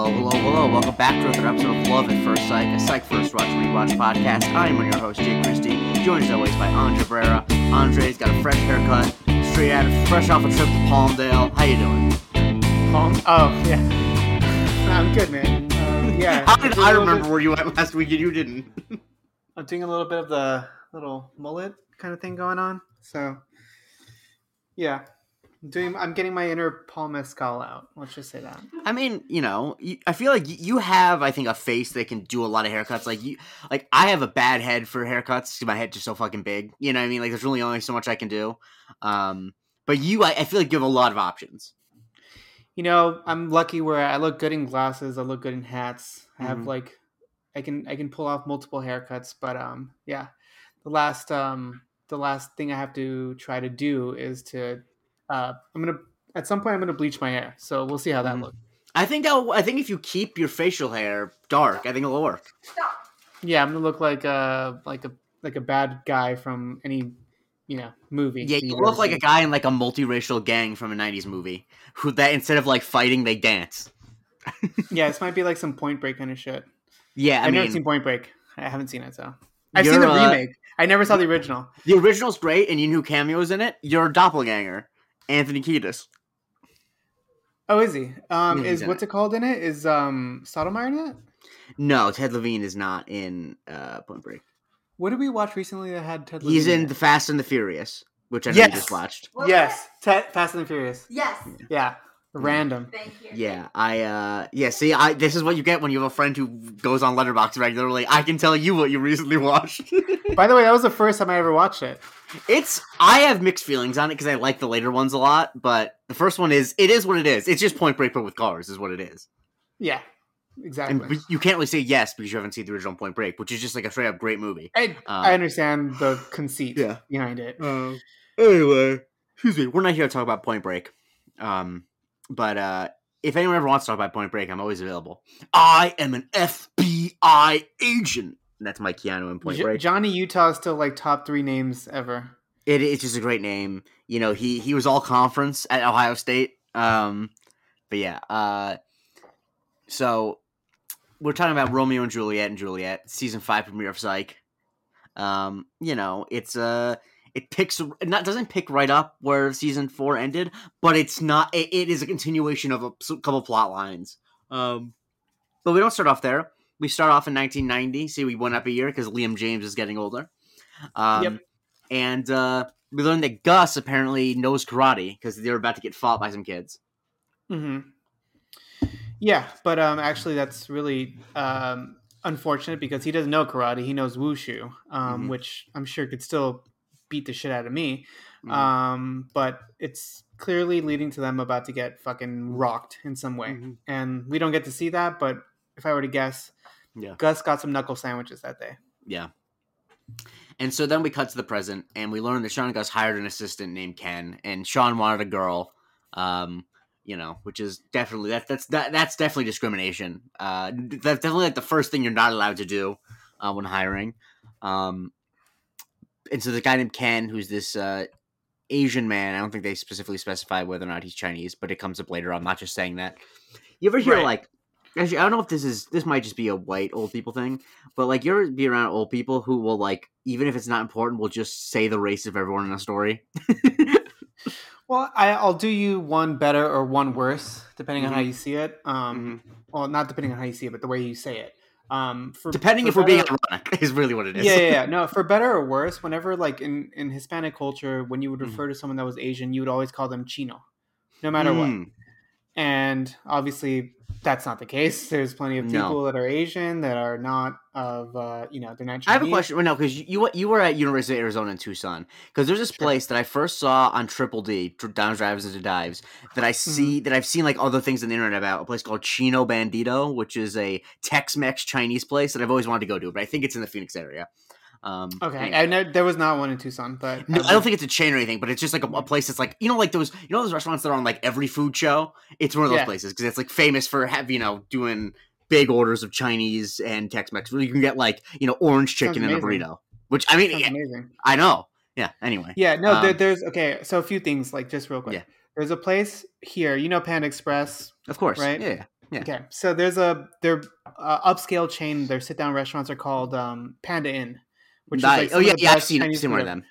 Hello, hello, hello. Welcome back to another episode of Love at First Sight, a Psych First Watch Rewatch podcast. I am your host, Jake Christie, joined as always by Andre Barrera. Andre's got a fresh haircut, straight out of, fresh off a trip to Palmdale. How you doing? Palm? Oh, yeah. I'm good, man. Uh, yeah. How did I remember bit- where you went last week and you didn't? I'm doing a little bit of the little mullet kind of thing going on. So, yeah. I'm doing. I'm getting my inner Paul Mescal out. Let's just say that. I mean, you know, you, I feel like you have, I think, a face that can do a lot of haircuts. Like you, like I have a bad head for haircuts because my head's just so fucking big. You know what I mean? Like there's really only so much I can do. Um, but you, I, I feel like you have a lot of options. You know, I'm lucky where I look good in glasses. I look good in hats. I have Mhm. like, I can I can pull off multiple haircuts. But um, yeah, the last um the last thing I have to try to do is to uh I'm gonna at some point I'm gonna bleach my hair. So we'll see how that Mhm. looks. I think I'll, I think if you keep your facial hair dark, I think it'll work. Stop. Yeah, I'm gonna look like a like a like a bad guy from any you know movie. Yeah, you look like a guy in like a multiracial gang from a '90s movie who that instead of like fighting, they dance. Yeah, this might be like some Point Break kind of shit. Yeah, I I've never seen Point Break. I haven't seen it, so I've seen You're, the uh, remake. I never saw the original. the original's great, and you knew cameos in it? You're a doppelganger, Anthony Kiedis. Oh, is he? Um, Yeah, is what's it called in it? Is um Sotomayor in it? No, Ted Levine is not in uh, Point Break. What did we watch recently that had Ted? He's Levine in The Fast and the Furious, which I Yes. just watched. it? Yes, Ted, Fast and the Furious. Yes. Yeah, random. Yeah, I uh yeah, see I this is what you get when you have a friend who goes on Letterboxd regularly. I can tell you what you recently watched. By the way, that was the first time I ever watched it. it's I have mixed feelings on it because I like the later ones a lot, but the first one is it is what it is. It's just Point Break but with cars is what it is. Yeah, exactly. b- you can't really say yes because you haven't seen the original Point Break, which is just like a straight up great movie. I, Um, I understand the conceit Yeah. behind it. anyway, excuse me. We're not here to talk about Point Break. Um, but uh, if anyone ever wants to talk about Point Break, I'm always available. I am an FBI agent. That's my Keanu in Point Jo- Break. Johnny Utah is still like top three names ever. It, it's just a great name. You know, he he was all conference at Ohio State. Um, but yeah. Uh, so we're talking about Romeo and Juliet and Juliet, season five premiere of Psych. Um, you know, it's uh it picks not doesn't pick right up where season four ended, but it's not. It, it is a continuation of a couple plot lines. Um, but we don't start off there. We start off in 1990. See, we went up a year because Liam James is getting older. Um, Yep. And uh, we learned that Gus apparently knows karate because they're about to get fought by some kids. hmm Yeah, but um, actually, that's really um, unfortunate because he doesn't know karate. He knows wushu, um, Mhm. which I'm sure could still beat the shit out of me. Mhm. Um, but it's clearly leading to them about to get fucking rocked in some way, Mhm. and we don't get to see that. But if I were to guess, Yeah. Gus got some knuckle sandwiches that day. Yeah. And so then we cut to the present, and we learn that Sean and Gus hired an assistant named Ken, and Sean wanted a girl. Um, you know, which is definitely that that's that that's definitely discrimination. Uh, that's definitely like the first thing you're not allowed to do uh, when hiring. Um, and so the guy named Ken, who's this uh, Asian man, I don't think they specifically specify whether or not he's Chinese, but it comes up later. I'm not just saying that. You ever hear Right. like? Actually, I don't know if this is this might just be a white old people thing, but like you ever be around old people who will like even if it's not important, will just say the race of everyone in a story. Well, I, I'll do you one better or one worse, depending on how Mhm. you see it. Um, well, not depending on how you see it, but the way you say it. Um, for, Depending for if we're being ironic, is really what it is. yeah, yeah, yeah. No, for better or worse, whenever like in in Hispanic culture, when you would Mhm. refer to someone that was Asian, you would always call them Chino, no matter what. Mm. And obviously, that's not the case. There's plenty of No. people that are Asian that are not of, uh, you know, they're not. Chinese. I have a question. Well, no, because you you were at University of Arizona in Tucson. Because there's this Sure. place that I first saw on Triple D, Downs Drives into Dives, that I Mm-hmm. see that I've seen like other things on the internet about a place called Chino Bandito, which is a Tex-Mex Chinese place that I've always wanted to go to, but I think it's in the Phoenix area. Um, Okay, I know there was not one in Tucson, but No, I would- don't think it's a chain or anything, but it's just like a, a place that's like you know, like those you know those restaurants that are on like every food show. It's one of those Yeah. places because it's like famous for have you know doing big orders of Chinese and Tex-Mex. You can get like you know orange chicken and a burrito. Which I mean, yeah, amazing. I know. Yeah. Anyway. Yeah, no, there, Um, there's okay. So a few things, like just real quick. Yeah. There's a place here, you know, Panda Express, Of course. Right? Yeah. Yeah. Okay, so there's a their uh, upscale chain. Their sit down restaurants are called um, Panda Inn, which Nice. is like oh yeah, yeah, I've seen, Chinese seen one of them.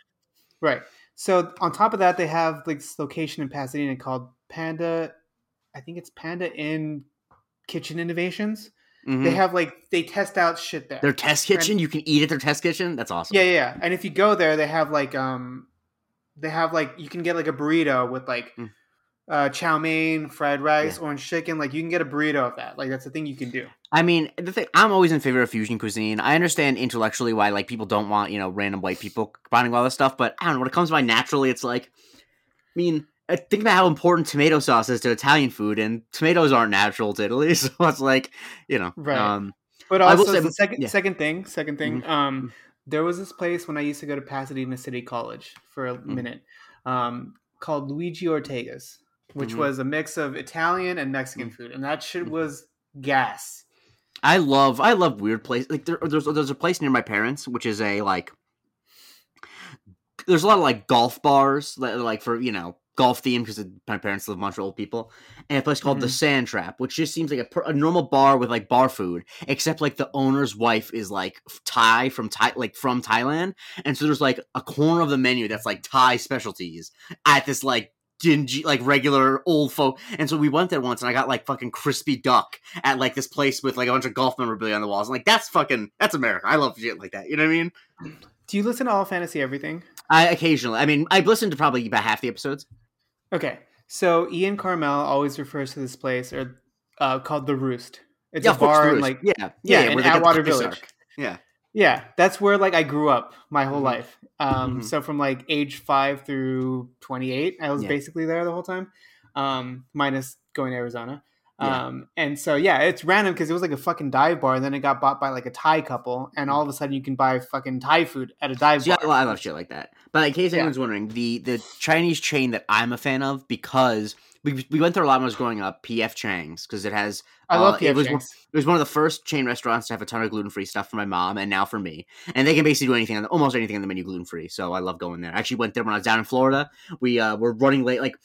Right. So on top of that, they have like this location in Pasadena called Panda. I think it's Panda Inn Kitchen Innovations. Mhm. They have like they test out shit there. Their test kitchen, you can eat at their test kitchen. That's awesome. yeah, yeah, yeah. And if you go there, they have like um, they have like you can get like a burrito with like. Mm. Uh, chow mein, fried rice, orange chicken. Like you can get a burrito of that. Like that's the thing you can do. I mean, the thing I'm always in favor of fusion cuisine. I understand intellectually why like people don't want you know random white people combining all this stuff, but I don't know when it comes by naturally, it's like, I mean, uh, think about how important tomato sauce is to Italian food, and tomatoes aren't natural to Italy, so it's like, you know, Right. Um, But also say- the second yeah. second thing, second thing. Mhm. Um, there was this place when I used to go to Pasadena City College for a Mhm. minute, um, called Luigi Ortega's, which Mhm. was a mix of Italian and Mexican food, and that shit Mhm. was gas. I love I love weird places. Like there, there's there's a place near my parents, which is a like. There's a lot of like golf bars, that like for you know golf theme because my parents live Montreal old people, and a place called the Mhm. Sand Trap, which just seems like a, a normal bar with like bar food, except like the owner's wife is like Thai from Thai, like from Thailand, and so there's like a corner of the menu that's like Thai specialties at this like dingy like regular old folk and so we went there once and i got like fucking crispy duck at like this place with like a bunch of golf memorabilia on the walls. I'm like, that's fucking that's America. I love shit like that. You know what I mean? Do you listen to All Fantasy Everything? I occasionally. I mean, I've listened to probably about half the episodes. Okay, so Ian Karmel always refers to this place or uh, called the Roost. It's yeah, a bar in like yeah, yeah, yeah, yeah, in where they get the Atwater Village. Yeah, Yeah, that's where like I grew up my whole Mhm. life. Um, Mhm. so from like age five through twenty eight, I was Yeah. basically there the whole time, um, minus going to Arizona. Yeah. Um, and so yeah, it's random because it was like a fucking dive bar, and then it got bought by like a Thai couple, and all of a sudden you can buy fucking Thai food at a dive Yeah, bar. well, I love shit like that. But in case Yeah. anyone's wondering, the the Chinese chain that I'm a fan of because we, we went there a lot when I was growing up, PF Chang's, because it has I love uh, PF it was Chang's. It was one of the first chain restaurants to have a ton of gluten free stuff for my mom and now for me. And they can basically do anything on the, almost anything on the menu gluten free. So I love going there. I actually went there when I was down in Florida. We uh, were running late, like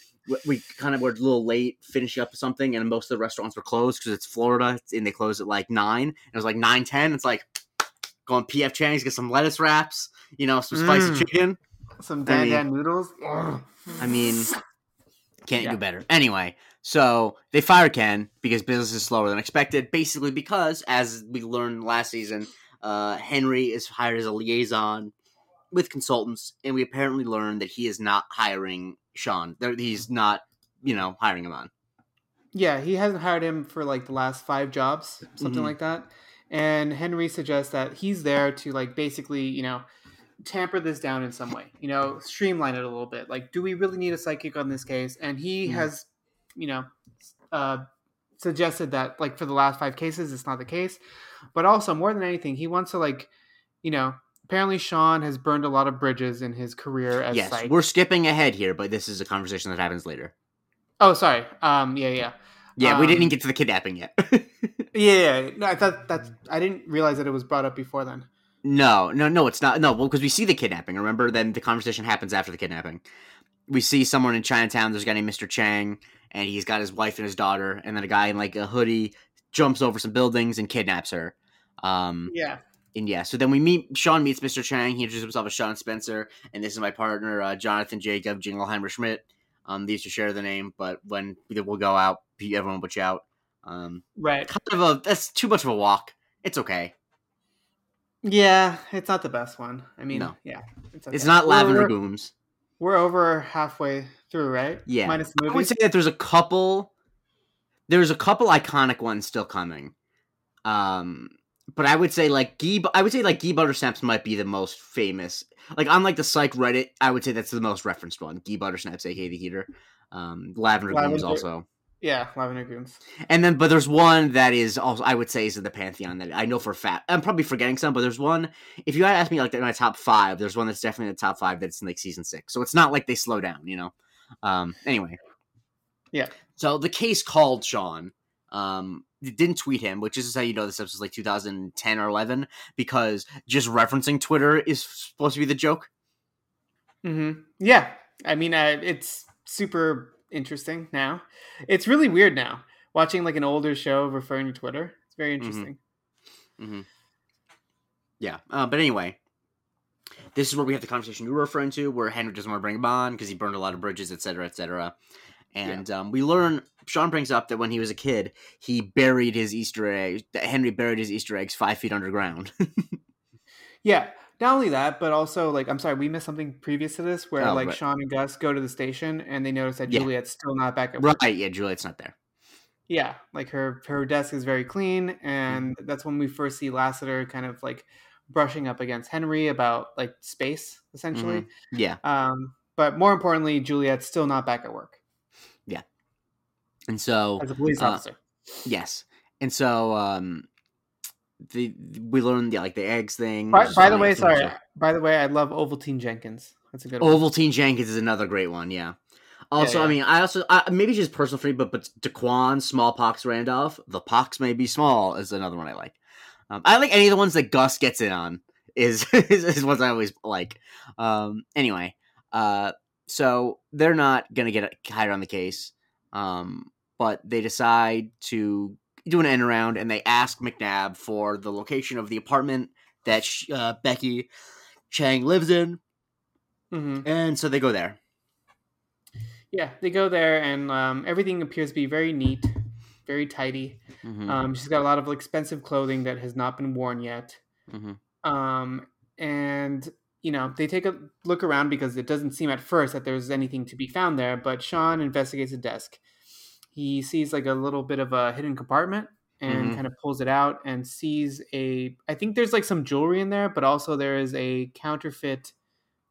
we- kind of were a little late finishing up something, and most of the restaurants were closed because it's Florida and they close at like nine. It was like nine ten. It's like going PF Chang's, get some lettuce wraps, you know, some spicy Mm. chicken. Some I Dan mean- Dan noodles. I mean, can't Yeah. do better. Anyway, so they fire Ken because business is slower than expected. Basically, because as we learned last season, uh, Henry is hired as a liaison with consultants, and we apparently learned that he is not hiring Sean. He's not, you know, hiring him on. Yeah, he hasn't hired him for like the last five jobs, something Mhm. like that. And Henry suggests that he's there to like basically, you know, tamper this down in some way, you know, streamline it a little bit. Like, do we really need a psychic on this case? And he Mhm. has, you know, uh, suggested that like for the last five cases, it's not the case. But also, more than anything, he wants to like, you know, apparently Sean has burned a lot of bridges in his career as yes, psych. we're skipping ahead here, but this is a conversation that happens later. Oh, sorry. Um, yeah, yeah. Yeah, we Um, didn't get to the kidnapping yet. Yeah, yeah, no, I thought that I didn't realize that it was brought up before then. No, no, no, it's not. No, well, because we see the kidnapping. Remember, then the conversation happens after the kidnapping. We see someone in Chinatown. There's a guy named Mr. Chang, and he's got his wife and his daughter, and then a guy in like a hoodie jumps over some buildings and kidnaps her. Um, Yeah, and yeah, so then we meet. Sean meets Mr. Chang. He introduces himself as Sean Spencer, and this is my partner, uh, Jonathan Jacob Jingleheimer Schmidt. Um, these two share the name, but when we'll go out, everyone will out. Um, right. kind of a that's too much of a walk. It's okay. Yeah, it's not the best one. I mean, No. yeah, it's, It's not We're- lavender We're, booms. we're over halfway through, right? Yeah. minus the I would say that there's a couple there's a couple iconic ones still coming. Um but I would say like Guy I would say like Guy Buttersnaps might be the most famous. Like on like the psych Reddit, I would say that's the most referenced one. Guy Buttersnaps, aka the heater. Um Lavender, Lavender. Lavender- also. Yeah, Lavender Gooms. And then but there's one that is also I would say is in the Pantheon that I know for a fact. I'm probably forgetting some, but there's one if you had asked me like in my top five, there's one that's definitely in the top five that's in like season six. So it's not like they slow down, you know. Um anyway. Yeah. So the case called Sean. Um didn't tweet him, which is how you know this episode's like 2010 or 11, because just referencing Twitter is supposed to be the joke. Mm-hmm. Yeah, I mean, uh, it's super interesting now. It's really weird now. watching like an older show referring to Twitter. It's very Mm-hmm. interesting. hmm Yeah. Uh, but anyway, this is where we have the conversation you were referring to, where Henry doesn't want to bring him on because he burned a lot of bridges, et cetera, et cetera. And um, we learn Sean brings up that when he was a kid, he buried his Easter eggs. That Henry buried his Easter eggs five feet underground. Yeah. Not only that, but also like I'm sorry, we missed something previous to this where Oh, like right. Sean and Gus go to the station and they notice that Yeah. Juliet's still not back at work. right? Yeah, Juliet's not there. Yeah, like her her desk is very clean, and Mm-hmm. that's when we first see Lassiter kind of like brushing up against Henry about like space essentially. Mm-hmm. Yeah. Um, but more importantly, Juliet's still not back at work Yeah. And so as a police Uh, officer. Yes, and so um, the we learned yeah, like the eggs thing. By, by the way, sorry. By the way, I love Ovaltine Jenkins. That's a good one. Ovaltine Jenkins is another great one. Yeah. Also, yeah. I mean, I also I, maybe just personal for me, but but Daquan, Smallpox, Randolph, the pox may be small is another one I like. Um, I like any of the ones that Gus gets in on. Is is, is ones I always like. Um, anyway, uh, so they're not gonna get hired on the case. Um, but they decide to do an end around and they ask McNab for the location of the apartment that sh- uh, Becky Chang lives in, hmm and so they go there. Yeah, they go there, and um, everything appears to be very neat, very tidy. Mhm, Um, she's got a lot of expensive clothing that has not been worn yet. mhm. Um, and you know, they take a look around because it doesn't seem at first that there's anything to be found there. But Sean investigates a desk. He sees like a little bit of a hidden compartment and Mhm. kind of pulls it out and sees a. I think there's like some jewelry in there, but also there is a counterfeit.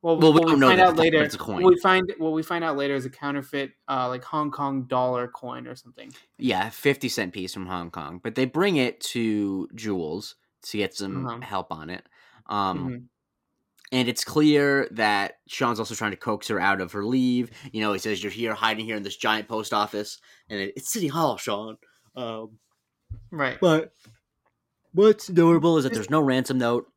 Well, Well, we what find out later. it's a coin. We find what we find out later is a counterfeit, uh, like Hong Kong dollar coin or something. Yeah, fifty cent piece from Hong Kong, but they bring it to Jules to get some Uh-huh. help on it. Um, Mhm. And it's clear that Sean's also trying to coax her out of her leave. You know, he says you're here, hiding here in this giant post office, and it, it's City Hall, Sean. Um, Right. but what's notable is that there's no ransom note,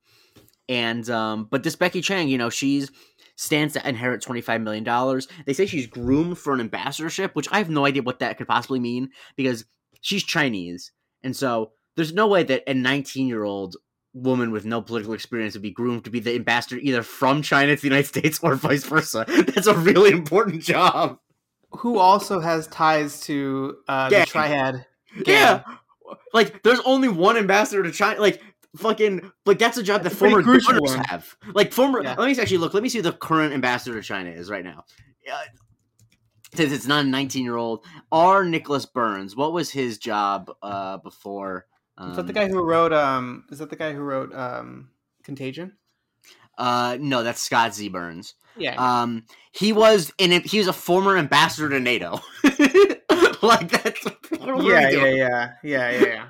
and um, but this Becky Chang, you know, she's stands to inherit twenty five million dollars. They say she's groomed for an ambassadorship, which I have no idea what that could possibly mean because she's Chinese, and so there's no way that a nineteen year old woman with no political experience would be groomed to be the ambassador either from China to the United States or vice versa. That's a really important job. Who also has ties to uh, Gang. the triad? Yeah. Like, there's only one ambassador to China. Like, fucking, like that's a job That's that former governors one. have. Like, former. Yeah. Let me actually look. Let me see who the current ambassador to China is right now. Uh, since it's not a 19 year old, R. Nicholas Burns. What was his job uh before? Um, Is that the guy who wrote? Um, is that the guy who wrote um, Contagion? Uh, no, that's Scott Z. Burns. Yeah. Um, he was in. He was a former ambassador to NATO. like that's. what are we yeah, yeah, yeah, yeah, yeah, yeah,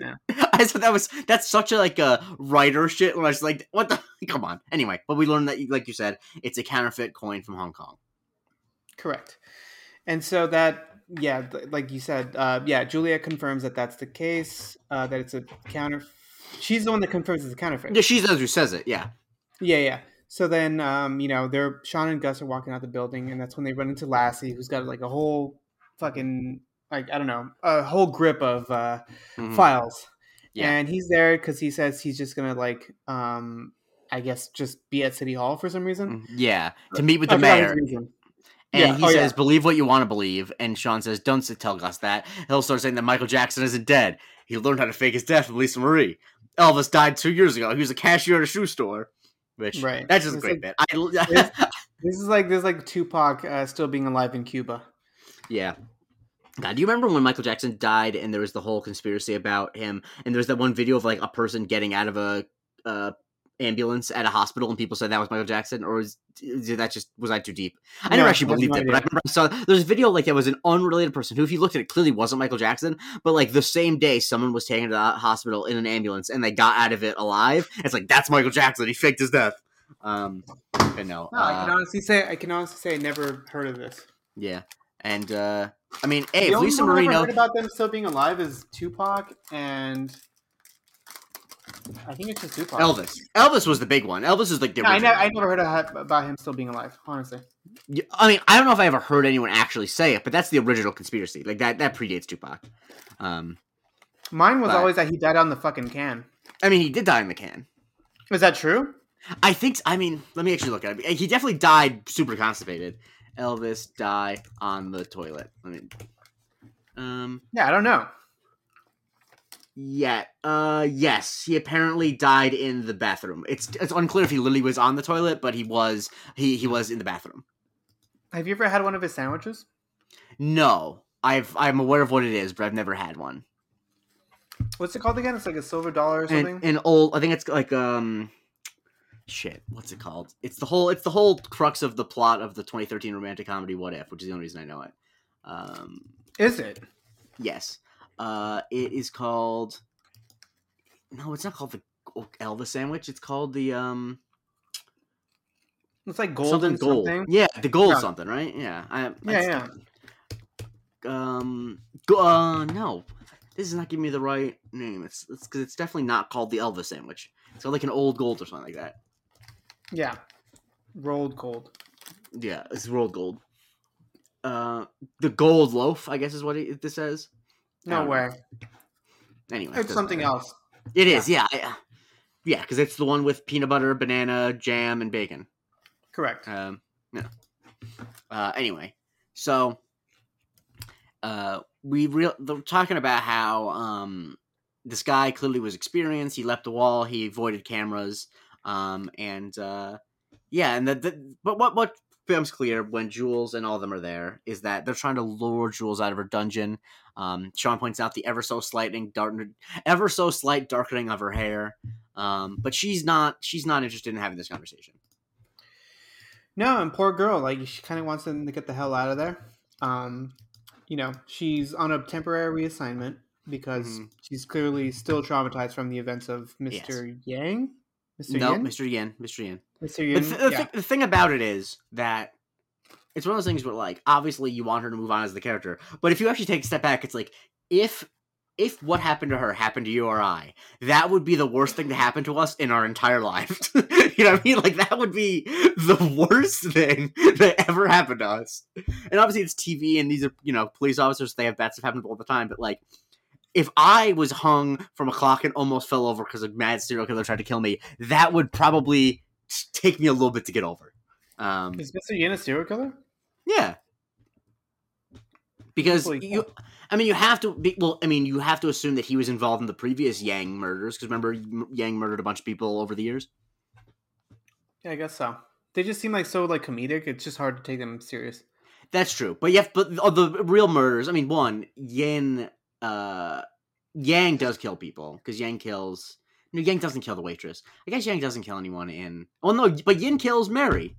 yeah. I thought that was that's such a like a writer shit. When I was like, what the come on. Anyway, but we learned that, like you said, it's a counterfeit coin from Hong Kong. Correct. And so that, yeah, like you said, uh, yeah, Julia confirms that that's the case. Uh, that it's a counter. She's the one that confirms it's a counterfeit. Yeah, she's the one who says it. Yeah, Yeah, yeah. So then, um, you know, they're Sean and Gus are walking out the building, and that's when they run into Lassie, who's got like a whole fucking like I don't know, a whole grip of uh, Mhm. files. Yeah. And he's there because he says he's just gonna like, um, I guess, just be at City Hall for some reason. Mhm. yeah, to meet with the mayor. And Yeah, he oh, yeah. says, "Believe what you want to believe." And Sean says, "Don't tell Gus that." He'll start saying that Michael Jackson isn't dead. He learned how to fake his death with Lisa Marie. Elvis died two years ago. He was a cashier at a shoe store. Which Right. that's just a great like- bit. I, It's- This is like this is like Tupac uh, still being alive in Cuba. Yeah. God, do you remember when Michael Jackson died and there was the whole conspiracy about him? And there's that one video of like a person getting out of a uh, ambulance at a hospital and people said that was Michael Jackson, or is, did that just was I too deep? I No, never actually I believed no it, but I remember I saw there's a video like that was an unrelated person who, if you looked at it, clearly wasn't Michael Jackson. But like the same day, someone was taken to the hospital in an ambulance and they got out of it alive. It's like that's Michael Jackson. He faked his death. Um, but no, No, I can uh, honestly say I can honestly say I never heard of this. yeah, and uh, I mean, hey, the if only Lisa one I Marie ever knows. heard about them still being alive is Tupac and I think it's just Tupac. Elvis. Elvis was the big one. Elvis is like the Yeah, I, ne- I never heard about him still being alive. Honestly, I mean, I don't know if I ever heard anyone actually say it, but that's the original conspiracy. Like that that predates Tupac. Um, mine was But- always that he died on the fucking can. I mean, he did die in the can. Is that true? I think. I mean, let me actually look at it. He definitely died super constipated. Elvis die on the toilet. I mean, um, Yeah, I don't know. Yeah, uh, yes, he apparently died in the bathroom. It's it's unclear if he literally was on the toilet, but he was he he was in the bathroom. Have you ever had one of his sandwiches? No, I've I'm aware of what it is, but I've never had one. What's it called again? It's like a silver dollar or something. An, an old, I think it's like um, shit. What's it called? It's the whole. It's the whole crux of the plot of the 2013 romantic comedy What If, which is the only reason I know it. Um, Is it? yes. Uh, it is called. No, it's not called the Elvis sandwich. It's called the um It's like gold something and gold. something. Yeah, the gold Yeah. something, right? Yeah. I, Yeah, yeah. Um. Uh, no, this is not giving me the right name. It's it's because it's definitely not called the Elvis sandwich. It's called like an old gold or something like that. Yeah. Rolled gold. Yeah, it's rolled gold. Uh, the gold loaf, I guess, is what it, this says. No way. Anyway, It's something matter. else. It is, yeah, I- yeah, because it's the one with peanut butter, banana, jam, and bacon. Correct. Um, yeah. Uh, anyway, so uh, we real they're talking about how um this guy clearly was experienced. He leapt the wall. He avoided cameras. Um, and uh, yeah, and the, the but what what becomes clear when Jules and all of them are there is that they're trying to lure Jules out of her dungeon. Um, Sean points out the ever so slightening dark, ever so slight darkening of her hair. Um, but she's not she's not interested in having this conversation. No, and poor girl, like she kind of wants them to get the hell out of there. Um, you know, she's on a temporary reassignment because Mhm. she's clearly still traumatized from the events of Yes. Mr. Yang. Mr. No? Mr. Yin, Mr. Yin. Mr. Yin. th- the, yeah. thi- the thing about it is that it's one of those things where, like, obviously you want her to move on as the character, but if you actually take a step back, it's like if if what happened to her happened to you or I, that would be the worst thing to happen to us in our entire life. you know what I mean? Like that would be the worst thing that ever happened to us. And obviously it's TV, and these are you know police officers. They have bad stuff happen all the time, but like. If I was hung from a clock and almost fell over because a mad serial killer tried to kill me, that would probably take me a little bit to get over. Um, Is Mr. Yin a serial killer? yeah, because you, I mean, you have to. Be, well, I mean, you have to assume that he was involved in the previous Yang murders because remember, Yang murdered a bunch of people over the years. Yeah, I guess so. They just seem like so like comedic. It's just hard to take them serious. That's true, but yeah, but oh, the real murders. I mean, one Yin, uh, Yang does kill people because Yang kills. No, Yang doesn't kill the waitress. I guess Yang doesn't kill anyone in. Oh no, but Yin kills Mary.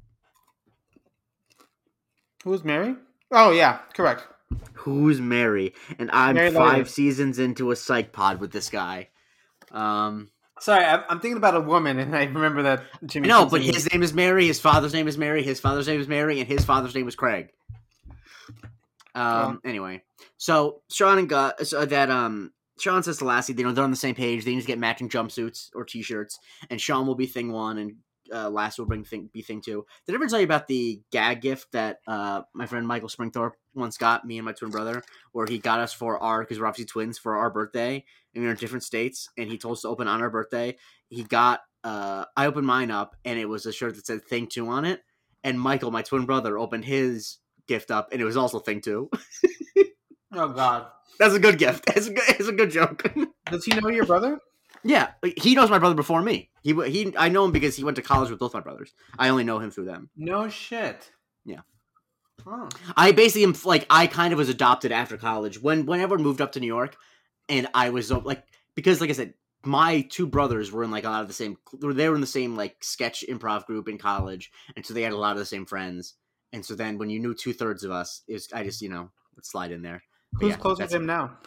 Who's Mary? Oh yeah, correct. Who's Mary? And I'm Mary five Lily. seasons into a psych pod with this guy. Um, Sorry, I'm, I'm thinking about a woman, and I remember that Jimmy. no, but his name is Mary. His father's name is Mary. His father's name is Mary, and his father's name is Craig. Um. Anyway, so Sean and Gus, so that um, Sean says to Lassie, you know, they're on the same page. They need to get matching jumpsuits or T-shirts, and Sean will be thing one, and uh, Lassie will bring thing be thing two. Did I ever tell you about the gag gift that uh my friend Michael Springthorpe once got me and my twin brother, where he got us for our because we're obviously twins for our birthday, and we were in different states, and he told us to open on our birthday. He got uh, I opened mine up, and it was a shirt that said "Thing Two on it, and Michael, my twin brother, opened his gift up, and it was also "Thing Two. Oh God, That's a good gift. It's a good. It's a good joke. does he know your brother? yeah, he knows my brother before me. He he. I know him because he went to college with both my brothers. I only know him through them. No shit. Yeah. Huh. I basically am like I kind of was adopted after college when when everyone moved up to New York, and I was like because like I said, my two brothers were in like a lot of the same. They were in the same like sketch improv group in college, and so they had a lot of the same friends. And so then when you knew two thirds of us, it was, I just you know would slide in there. But Who's yeah, close with that's him now?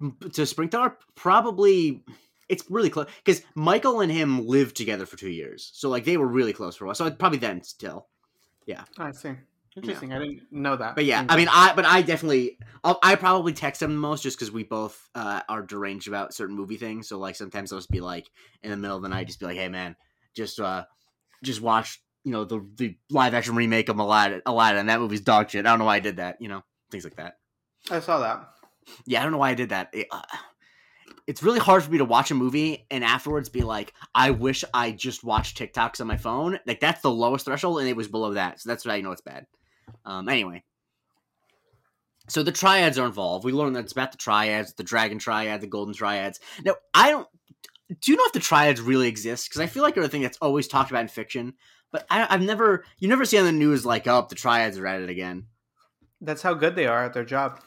to Springthorpe? Probably. It's really close because Michael and him lived together for two years, so like they were really close for a while. So probably then still. Yeah. I see. Interesting. I didn't know that. But yeah, Mm. I mean, I but I definitely I'll, I probably text him the most just because we both uh, are deranged about certain movie things. So like sometimes I'll just be like in the middle of the night, just be like, hey man, just uh just watch you know the the live action remake of Aladdin. Aladdin. That movie's dog shit. I don't know why I did that. You know things like that. I saw that. Yeah, I don't know why I did that. It, uh, it's really hard for me to watch a movie and afterwards be like, I wish I just watched TikToks on my phone. Like that's the lowest threshold, and it was below that, so that's why I know it's bad. Um, anyway, so the triads are involved. We learned that it's about the triads, the dragon triad, the golden triads. Now, I don't. Do you know if the triads really exist? Because I feel like they're a thing that's always talked about in fiction, but I, I've never. You never see on the news like, oh, the triads are at it again. That's how good they are at their job.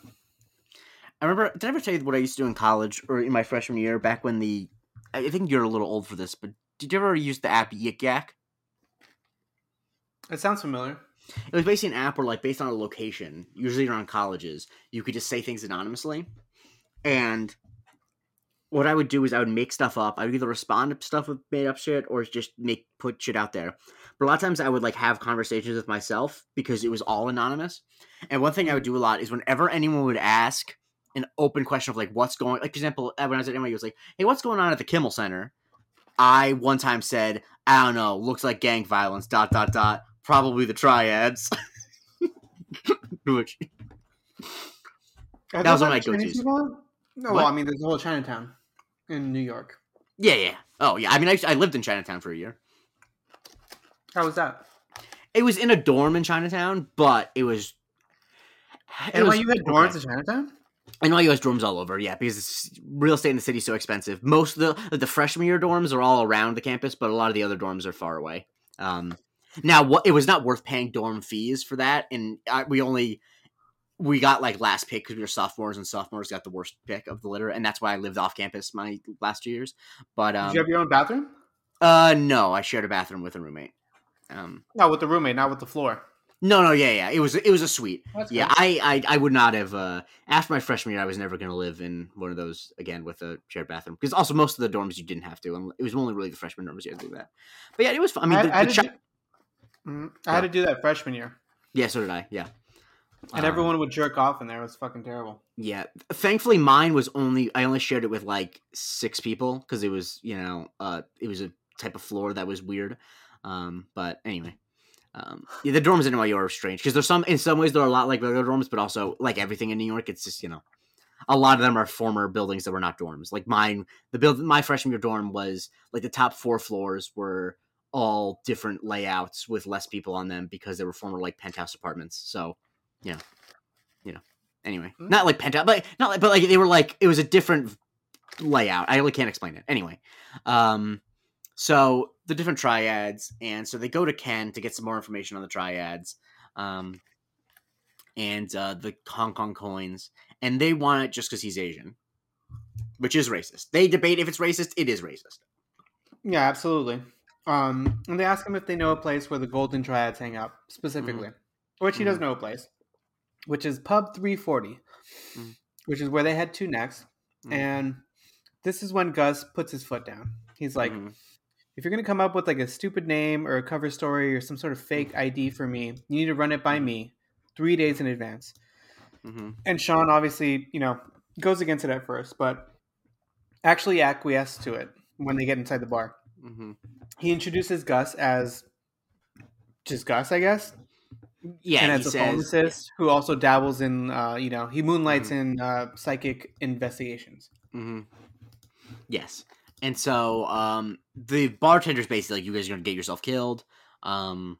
I remember. Did I ever tell you what I used to do in college or in my freshman year? Back when the, I think you're a little old for this, but did you ever use the app Yik Yak? It sounds familiar. It was basically an app where, like, based on a location, usually around colleges, you could just say things anonymously. And what I would do is I would make stuff up. I would either respond to stuff with made up shit or just make put shit out there. But a lot of times I would like have conversations with myself because it was all anonymous. And one thing I would do a lot is whenever anyone would ask an open question of like what's going like for example, uh, when I was at NYU, it was like, hey, what's going on at the Kimmel Center? I one time said, I don't know, looks like gang violence, dot dot dot. Probably the triads. Which That was one of my go-tos. No, well, I mean, there's a whole Chinatown in New York. Yeah, yeah. Oh, yeah. I mean, I, I lived in Chinatown for a year. How was that? It was in a dorm in Chinatown, but it was. it And was- why you had dorms in Chinatown? NYU has dorms all over, yeah, because it's, real estate in the city is so expensive. Most of the the freshman year dorms are all around the campus, but a lot of the other dorms are far away. Um, now, what it was not worth paying dorm fees for that, and I, we only we got like last pick because we were sophomores, and sophomores got the worst pick of the litter, and that's why I lived off campus my last two years. But um, Did you have your own bathroom? uh, no, I shared a bathroom with a roommate. Um, No, with the roommate, not with the floor. no, no, yeah, yeah, it was it was a suite. That's Yeah. I, I I would not have. Uh, after my freshman year, I was never going to live in one of those again with a shared bathroom because also most of the dorms you didn't have to, and it was only really the freshman dorms you had to do that. But yeah, it was fun. I mean, I, the, I the had chi- do, Mhm. I had to do that freshman year, yeah, so did I. Yeah, and Um, everyone would jerk off in there. It was fucking terrible. Yeah, thankfully mine was only I only shared it with like six people because it was you know uh it was a type of floor that was weird. Um, but anyway. Um, yeah, the dorms in NYU are strange because there's some in some ways they're a lot like regular dorms, but also like everything in New York, it's just you know, a lot of them are former buildings that were not dorms. Like mine, the build my freshman year dorm was like the top four floors were all different layouts with less people on them because they were former like penthouse apartments. So, yeah, you know. Anyway, Hmm. not like penthouse, but not like, but like they were like it was a different layout. I really can't explain it. Anyway, um, so the different triads, and so they go to Ken to get some more information on the triads, um, and uh, the Hong Kong coins, and they want it just because he's Asian, which is racist. They debate if it's racist. It is racist. Yeah, absolutely. Um, and they ask him if they know a place where the Golden Triads hang out specifically, which he does know a place, which is Pub 340, Mhm. which is where they head to next. Mhm. And this is when Gus puts his foot down. He's like. If you're gonna come up with like a stupid name or a cover story or some sort of fake ID for me, you need to run it by me three days in advance. Mhm. And Sean obviously, you know, goes against it at first, but actually acquiesces to it when they get inside the bar. Mhm. He introduces Gus as just Gus, I guess, yeah, and as a says, pharmacist who also dabbles in, uh, you know, he moonlights Mm-hmm. in uh, psychic investigations. Yes. And so um the bartender's basically like you guys are gonna get yourself killed. Um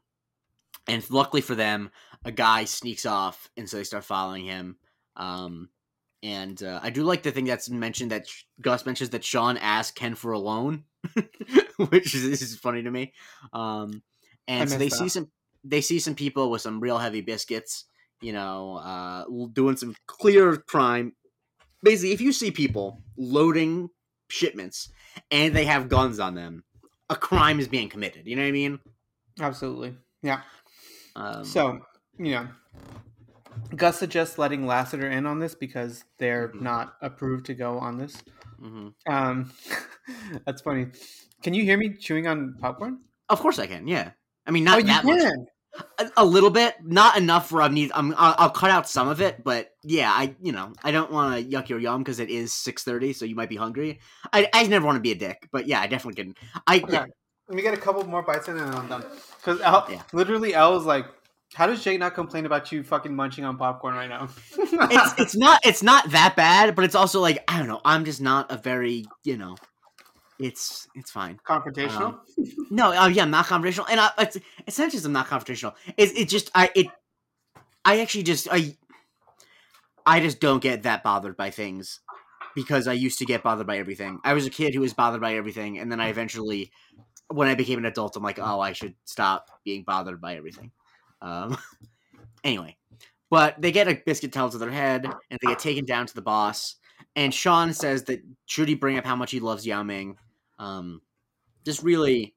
and luckily for them, a guy sneaks off and so they start following him. Um and uh, I do like the thing that's mentioned that Sh- Gus mentions that Sean asked Ken for a loan, which is, is funny to me. Um, and so they missed see some they see some people with some real heavy biscuits, you know, uh, doing some clear crime. Basically, if you see people loading shipments and they have guns on them, a crime is being committed. You know what I mean? Absolutely, yeah. Um, So, you know, Gus suggests letting Lassiter in on this because they're Mhm. not approved to go on this. mhm. Um, that's funny. Can you hear me chewing on popcorn? of course I can. Yeah, I mean not oh, you that much. can. A, a little bit, not enough where I need. I'm, I'll, I'll cut out some of it, but yeah, I you know I don't want to yuck your yum because it is six thirty, so you might be hungry. I I never want to be a dick, but yeah, I definitely can. I Okay. yeah, Let me get a couple more bites in and then I'm done. Because L, Yeah. literally, L was like, "How does Jake not complain about you fucking munching on popcorn right now?" it's it's not it's not that bad, but it's also like I don't know. I'm just not a very you know. It's it's fine. confrontational. Um, No, uh, yeah, I'm not confrontational, and I, it's it's not just I'm not confrontational. It's it just I it I actually just I I just don't get that bothered by things because I used to get bothered by everything. I was a kid who was bothered by everything, and then I eventually, when I became an adult, I'm like, oh, I should stop being bothered by everything. Um, anyway, but they get a biscuit held to their head, and they get taken down to the boss. And Sean says that should he bring up how much he loves Yao Ming, um, just really,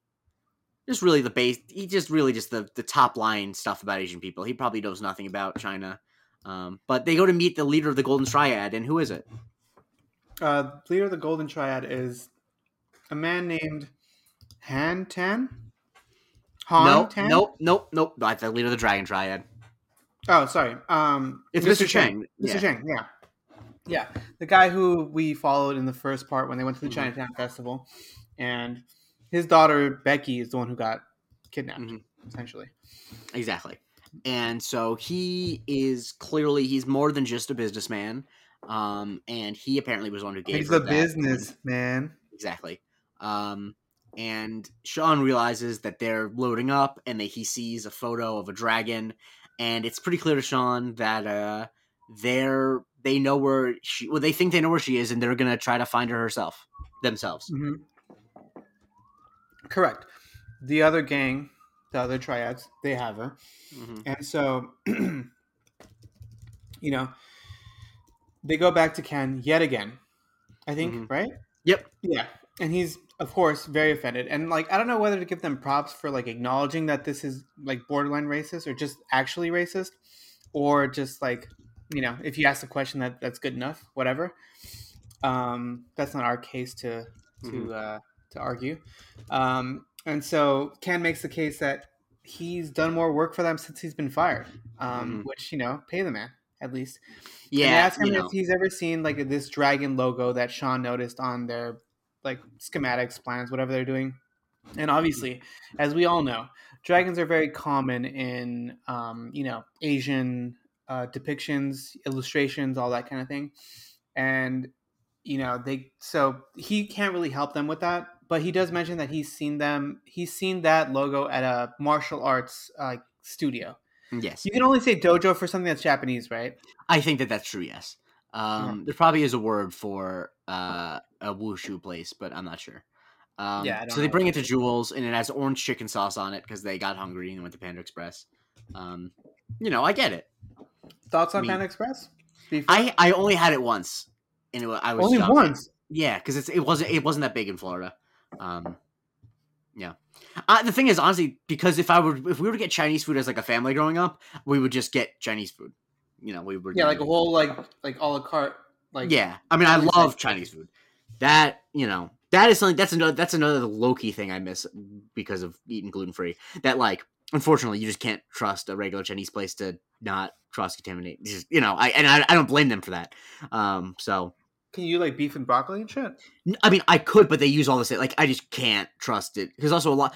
just really the base. He just really just the the top line stuff about Asian people. He probably knows nothing about China. Um, but they go to meet the leader of the Golden Triad, and who is it? Uh, leader of the Golden Triad is a man named Han Tan. Han no, Tan? nope, nope, nope. Not the leader of the Dragon Triad. Oh, sorry. Um, It's Mr. Cheng. Mr. Yeah. Cheng, yeah. Yeah. The guy who we followed in the first part when they went to the Mhm. Chinatown Festival. And his daughter, Becky, is the one who got kidnapped, Mhm. essentially. Exactly. And so he is clearly he's more than just a businessman. Um, and he apparently was one who gave He's a that- business man. Exactly. Um, and Sean realizes that they're loading up, and that he sees a photo of a dragon, and it's pretty clear to Sean that uh, they're they know where she. Well, they think they know where she is, and they're gonna try to find her herself themselves. hmm Correct. The other gang, the other triads, they have her. Mhm. And so, you know, they go back to Ken yet again. I think, Mhm. right? Yep. Yeah. And he's, of course, very offended. And, like, I don't know whether to give them props for, like, acknowledging that this is, like, borderline racist or just actually racist or just, like, you know, if you ask the question, that that's good enough, whatever. Um, that's not our case to, to, Mhm. uh, to argue. Um, and so Ken makes the case that he's done more work for them since he's been fired, um, Mhm. which, you know, pay the man at least. and Yeah, they ask him you know. if he's ever seen like this dragon logo that Sean noticed on their like schematics, plans, whatever they're doing. And obviously, as we all know, dragons are very common in um, you know Asian uh, depictions, illustrations, all that kind of thing. And you know they so he can't really help them with that, but he does mention that he's seen them. He's seen that logo at a martial arts uh, studio. yes, You can only say dojo for something that's Japanese, right? I think that that's true. Yes, um, there probably is a word for uh, a wushu place, but I'm not sure. Um, Yeah, so they bring it to Jules, and it has orange chicken sauce on it because they got hungry and went to Panda Express. Um, you know, I get it. Thoughts on Me. Panda Express? Beef- I I only had it once, and it, I was only young. once. Yeah, because it's it wasn't it wasn't that big in Florida. Um, yeah. Uh, the thing is, honestly, because if I would if we were to get Chinese food as like a family growing up, we would just get Chinese food. You know, we would Yeah, like a whole like like a la carte. Like yeah. I mean, I love. Chinese food. That you know, that is something that's another that's another low key thing I miss because of eating gluten free. That like, unfortunately, you just can't trust a regular Chinese place to not cross contaminate. Just you know, I and I, I don't blame them for that. Um, so Can you like beef and broccoli and shit? I mean, I could, but they use all this. Like, I just can't trust it because also a lot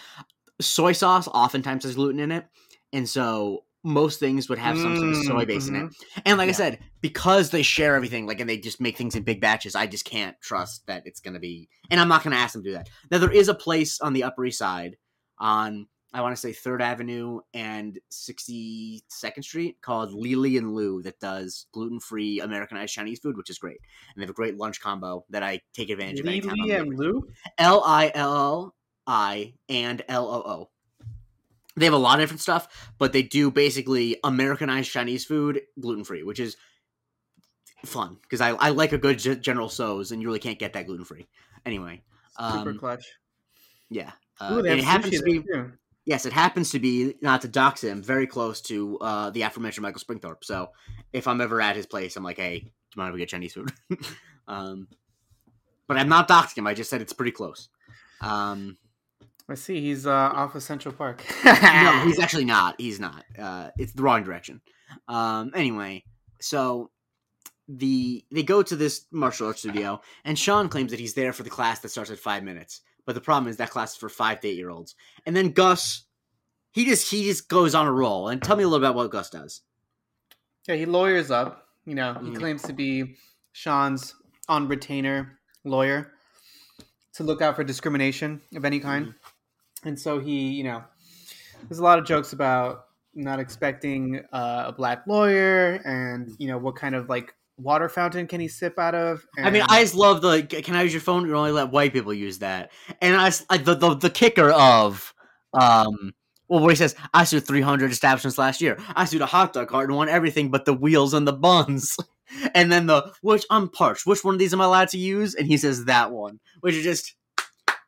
soy sauce oftentimes has gluten in it, and so most things would have some sort of soy base in it. And like I said, because they share everything, like, and they just make things in big batches, I just can't trust that it's gonna be. And I'm not gonna ask them to do that. Now there is a place on the Upper East Side, on I want to say Third Avenue and 62nd Street called Lilli and Loo that does gluten free Americanized Chinese food, which is great. And they have a great lunch combo that I take advantage of. Lilli and Loo. L I L L I and L O O. They have a lot of different stuff, but they do basically Americanized Chinese food gluten free, which is fun because I, I like a good General Tso's, and you really can't get that gluten free. Anyway, Super um, clutch. yeah, uh, Ooh, and it happens to be too. Yes, it happens to be not to dox him, very close to uh, the aforementioned Michael Springthorpe. So if I'm ever at his place, I'm like, hey, do you mind if we get Chinese food? um, but I'm not doxing him. I just said it's pretty close. Um, I see he's uh, off of Central Park. no, he's actually not. He's not. Uh, it's the wrong direction. Um, anyway, so the they go to this martial arts studio, and Sean claims that he's there for the class that starts at five minutes. But the problem is that class is for five to eight year olds. And then Gus, he just he just goes on a roll. And tell me a little about what Gus does. Yeah, he lawyers up. You know, he Mm. claims to be Sean's on retainer lawyer to look out for discrimination of any kind. Mm-hmm. And so he, you know, there's a lot of jokes about not expecting uh, a black lawyer and, you know, what kind of like water fountain can he sip out of. I mean, I just love the. Can I use your phone? You only let white people use that. And I, the, the the kicker of um. Well, where he says, I sued 300 establishments last year. I sued a hot dog cart and won everything but the wheels and the buns. And then the, which I'm parched. Which one of these am I allowed to use? And he says that one, which is just,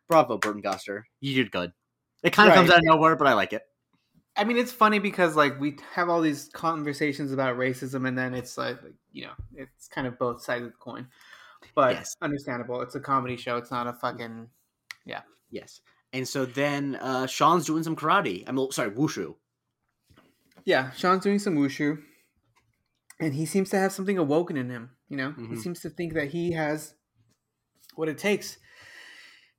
bravo, Burton Guster. You did good. It kind of comes out of nowhere, but I like it. I mean, it's funny because like we have all these conversations about racism, and then it's like, you know, it's kind of both sides of the coin. But Yes. understandable. It's a comedy show. It's not a fucking. Yeah. Yes. And so then uh, Sean's doing some karate. I'm sorry, wushu. Yeah, Sean's doing some wushu, and he seems to have something awoken in him. You know, he Mhm. seems to think that he has what it takes,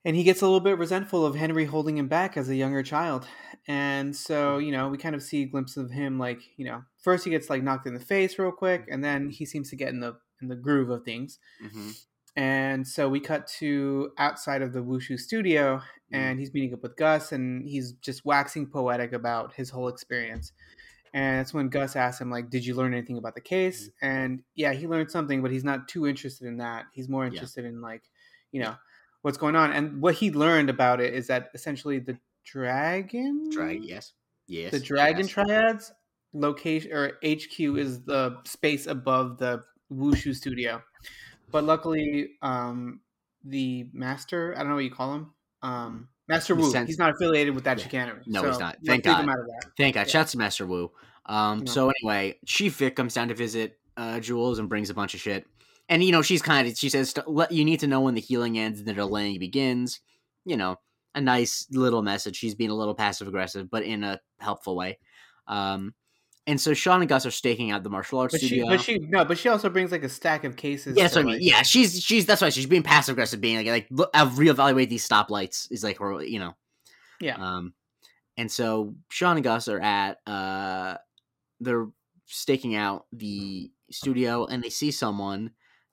and he gets a little bit resentful of Henry holding him back as a younger child. And so, you know, we kind of see a glimpse of him, like you know, first he gets like knocked in the face real quick, mm-hmm. and then he seems to get in the in the groove of things. Mm-hmm. And so we cut to outside of the Wushu studio, mm-hmm. and he's meeting up with Gus, and he's just waxing poetic about his whole experience. And that's when Gus asks him, like, "Did you learn anything about the case?" Mm-hmm. And yeah, he learned something, but he's not too interested in that. He's more interested in like, you know, what's going on. And what he learned about it is that essentially the dragon, Drag, yes. Yes. the dragon yes. triads location or HQ is the space above the Wushu studio. But luckily, um, the master, I don't know what you call him, um, Master Wu, sense- he's not affiliated with that Yeah. chicanery. No, he's not. Thank God. him out of that. Thank God. Yeah. Shouts to Master Wu. Um, Yeah. So anyway, Chief Vick comes down to visit uh, Jules and brings a bunch of shit. And, you know, she's kind of, she says, you need to know when the healing ends and the delaying begins. You know, a nice little message. She's being a little passive aggressive, but in a helpful way. Um, and so Sean and Gus are staking out the martial arts But she, studio. but she, no, but she also brings like a stack of cases. yeah, that's what I mean. Yeah, she's she's that's why she's being passive aggressive, being like like look, I'll reevaluate these stoplights is like her, you know. yeah. Um, and so Sean and Gus are at uh, they're staking out the studio, and they see someone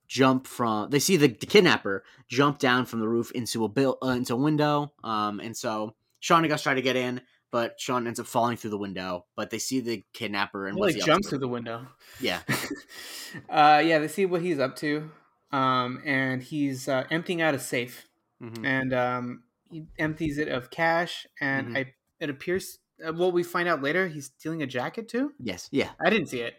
jump from. They see the, the kidnapper jump down from the roof into a bill uh, into a window. Um, and so Sean and Gus try to get in, but Sean ends up falling through the window. But they see the kidnapper and He what's like he up jumps through the window. Yeah, uh, yeah, they see what he's up to, um, and he's uh, emptying out a safe. Mhm. and um, he empties it of cash, and Mhm. I it appears. Uh, what we find out later, he's stealing a jacket too. yes, yeah, I didn't see it.